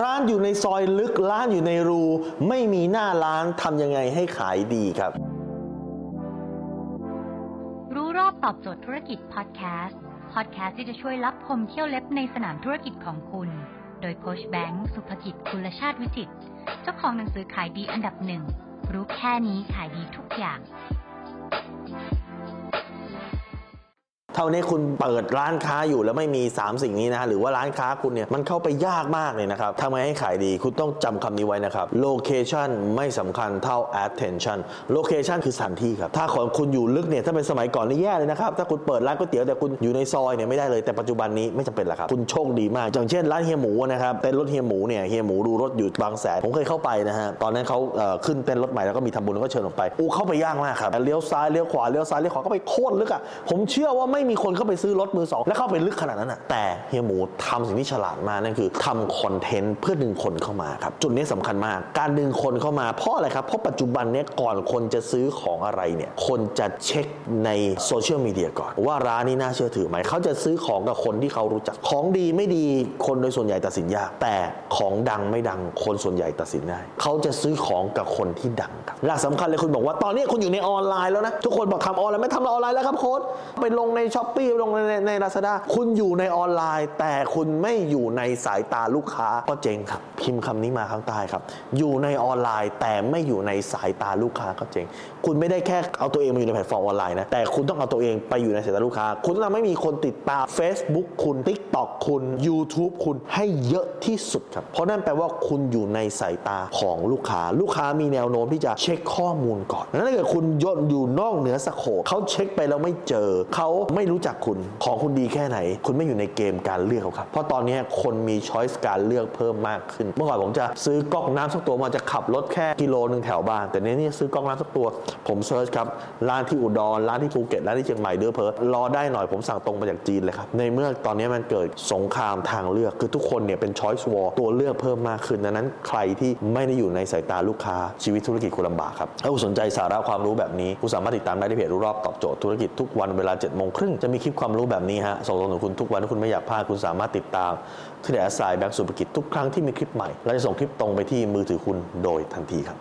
ร้านอยู่ในซอยลึกร้านอยู่ในรู ไม่มีหน้าร้านทำยังไงให้ขายดีครับ รู้รอบตอบโจทย์ธุรกิจพอดแคสต์พอดแคสต์ที่จะช่วยรับพมเที่ยวเล็บในสนามธุรกิจของคุณ โดยโคชแบงค์สุภกิจคุลชาติวิจิตเจ้าของหนังสือขายดีอันดับหนึ่งรู้แค่นี้ขายดีทุกอย่าง เท่านี้คุณเปิดร้านค้าอยู่แล้วไม่มี 3 สิ่งนี้นะหรือว่าร้านค้าคุณเนี่ยมันเข้าไปยากมากเลยนะครับทำไงให้ขายดีคุณต้องจำคำนี้ไว้นะครับ location ไม่สำคัญเท่า attention location คือสถานที่ครับ ถ้าของคุณอยู่ลึกเนี่ยถ้าเป็นสมัยก่อนนี่แย่เลยนะครับ ถ้าคุณเปิดร้านก๋วยเตี๋ยวแต่คุณอยู่ในซอยเนี่ยไม่ได้เลยแต่ปัจจุบันนี้ไม่จำเป็นล้วครับ คุณโชคดีมาก อย่างเช่นร้านเฮียหมูนะครับเต้นรถเฮียหมูเนี่ยเฮียหมูดูรถอยู่บางแสนผมเคยเข้าไปนะฮะตอนนั้นเขาเอ่อขึ้นเต้นรถใหม่แล้วก็มีทำบุญแล้วก็เชิญออกไปอู้เข้าไปยากมากครับเลี้ยวซ้ายเลี้ยวขวาเลี้ยวซ้ายเลี้ยวขวาก็ไปโคตรลึกอะผมเชื่อว่าไม่มีคนเข้าไปซื้อรถมือสองและเข้าไปลึกขนาดนั้นอะแต่เฮียหมูทำสิ่งที่ฉลาดมากนั่นคือทำคอนเทนต์เพื่อดึงคนเข้ามาครับจุดนี้สำคัญมาก การดึงคนเข้ามาเพราะอะไรครับเพราะปัจจุบันเนี้ยก่อนคนจะซื้อของอะไรเนี่ยคนจะเช็คในโซเชียลมีเดียก่อน ว่าร้านนี้น่าเชื่อถือไหมเขาจะซื้อของกับคนที่เขารู้จักของดีไม่ดีคนโดยส่วนใหญ่ตัดสินยาก แต่ของดังไม่ดังคนส่วนใหญ่ตัดสินได้เขาจะซื้อของกับคนที่ดังครับหลักสำคัญเลยคุณบอกว่าตอนนี้คุณอยู่ในออนไลน์แล้วนะทุกคนบอกทำออนไลน์ไม่ทำออนไลน์แล้วครับโค้ดไปลงใน Shopee ลงในในลาซาด้าคุณอยู่ในออนไลน์ แต่คุณไม่อยู่ในสายตาลูกค้าก็เจ๊งครับ พิมพ์คำนี้มาข้างใต้ครับ อยู่ในออนไลน์ แต่ไม่อยู่ในสายตาลูกค้าก็เจ๊งคุณไม่ได้แค่เอาตัวเองมาอยู่ในแพลตฟอร์มออนไลน์นะแต่คุณต้องเอาตัวเองไปอยู่ในสายตาลูกค้า คุณต้องทำให้มีคนติดตาม Facebook คุณ TikTok คุณ YouTube คุณให้เยอะที่สุดครับ เพราะนั่นแปลว่าคุณอยู่ในสายตาของลูกค้า ลูกค้ามีแนวโน้มที่จะเช็คข้อมูลก่อนนั้นถ้าเกิดคุณย่นอยู่นอกเหนือ scope เขาเช็คไปแล้วไม่เจอเขาไไม่รู้จักคุณของคุณดีแค่ไหน คุณไม่อยู่ในเกมการเลือกครับเพราะตอนนี้คนมี choice การเลือกเพิ่มมากขึ้น เมื่อก่อนผมจะซื้อก๊อกน้ำสักตัวมาจะขับรถแค่กิโลหนึ่งแถวบ้าน แต่เนี้นี่ซื้อก๊อกน้ำสักตัว ผมเซิร์ชครับร้านที่อุดรร้านที่ภูเก็ตร้านที่เชียงใหม่เดือเพอรอได้หน่อยผมสั่งตรงมาจากจีนเลยครับในเมื่อตอนนี้มันเกิดสงครามทางเลือกคือทุกคนเนี่ยเป็นช้อยส์วอลตัวเลือกเพิ่มมากขึ้นดังนั้นใครที่ไม่ได้อยู่ในสายตาลูกค้าชีวิตธุรกิจคุณลำบากครับถ้าคุณสนใจสาระความรู้แบบนี้คุณสามารถติดตามได้ที่เพจรู้รอบตอบโจทย์ธุรกิจทุกวันเวลา7จ็ดโมงครึ่งจะมีคลิปความรู้แบบนี้ฮะส่งตรงถึงคุณทุกวันถ้าคุณไม่อยากพลาดคุณสามารถติดตามที่แดสไซแบงก์สุภกิจทุกครั้งที่มีคลิปใหม่เราจะส่งคลิปตรงไปที่มือถือคุณโดยทันทีครับ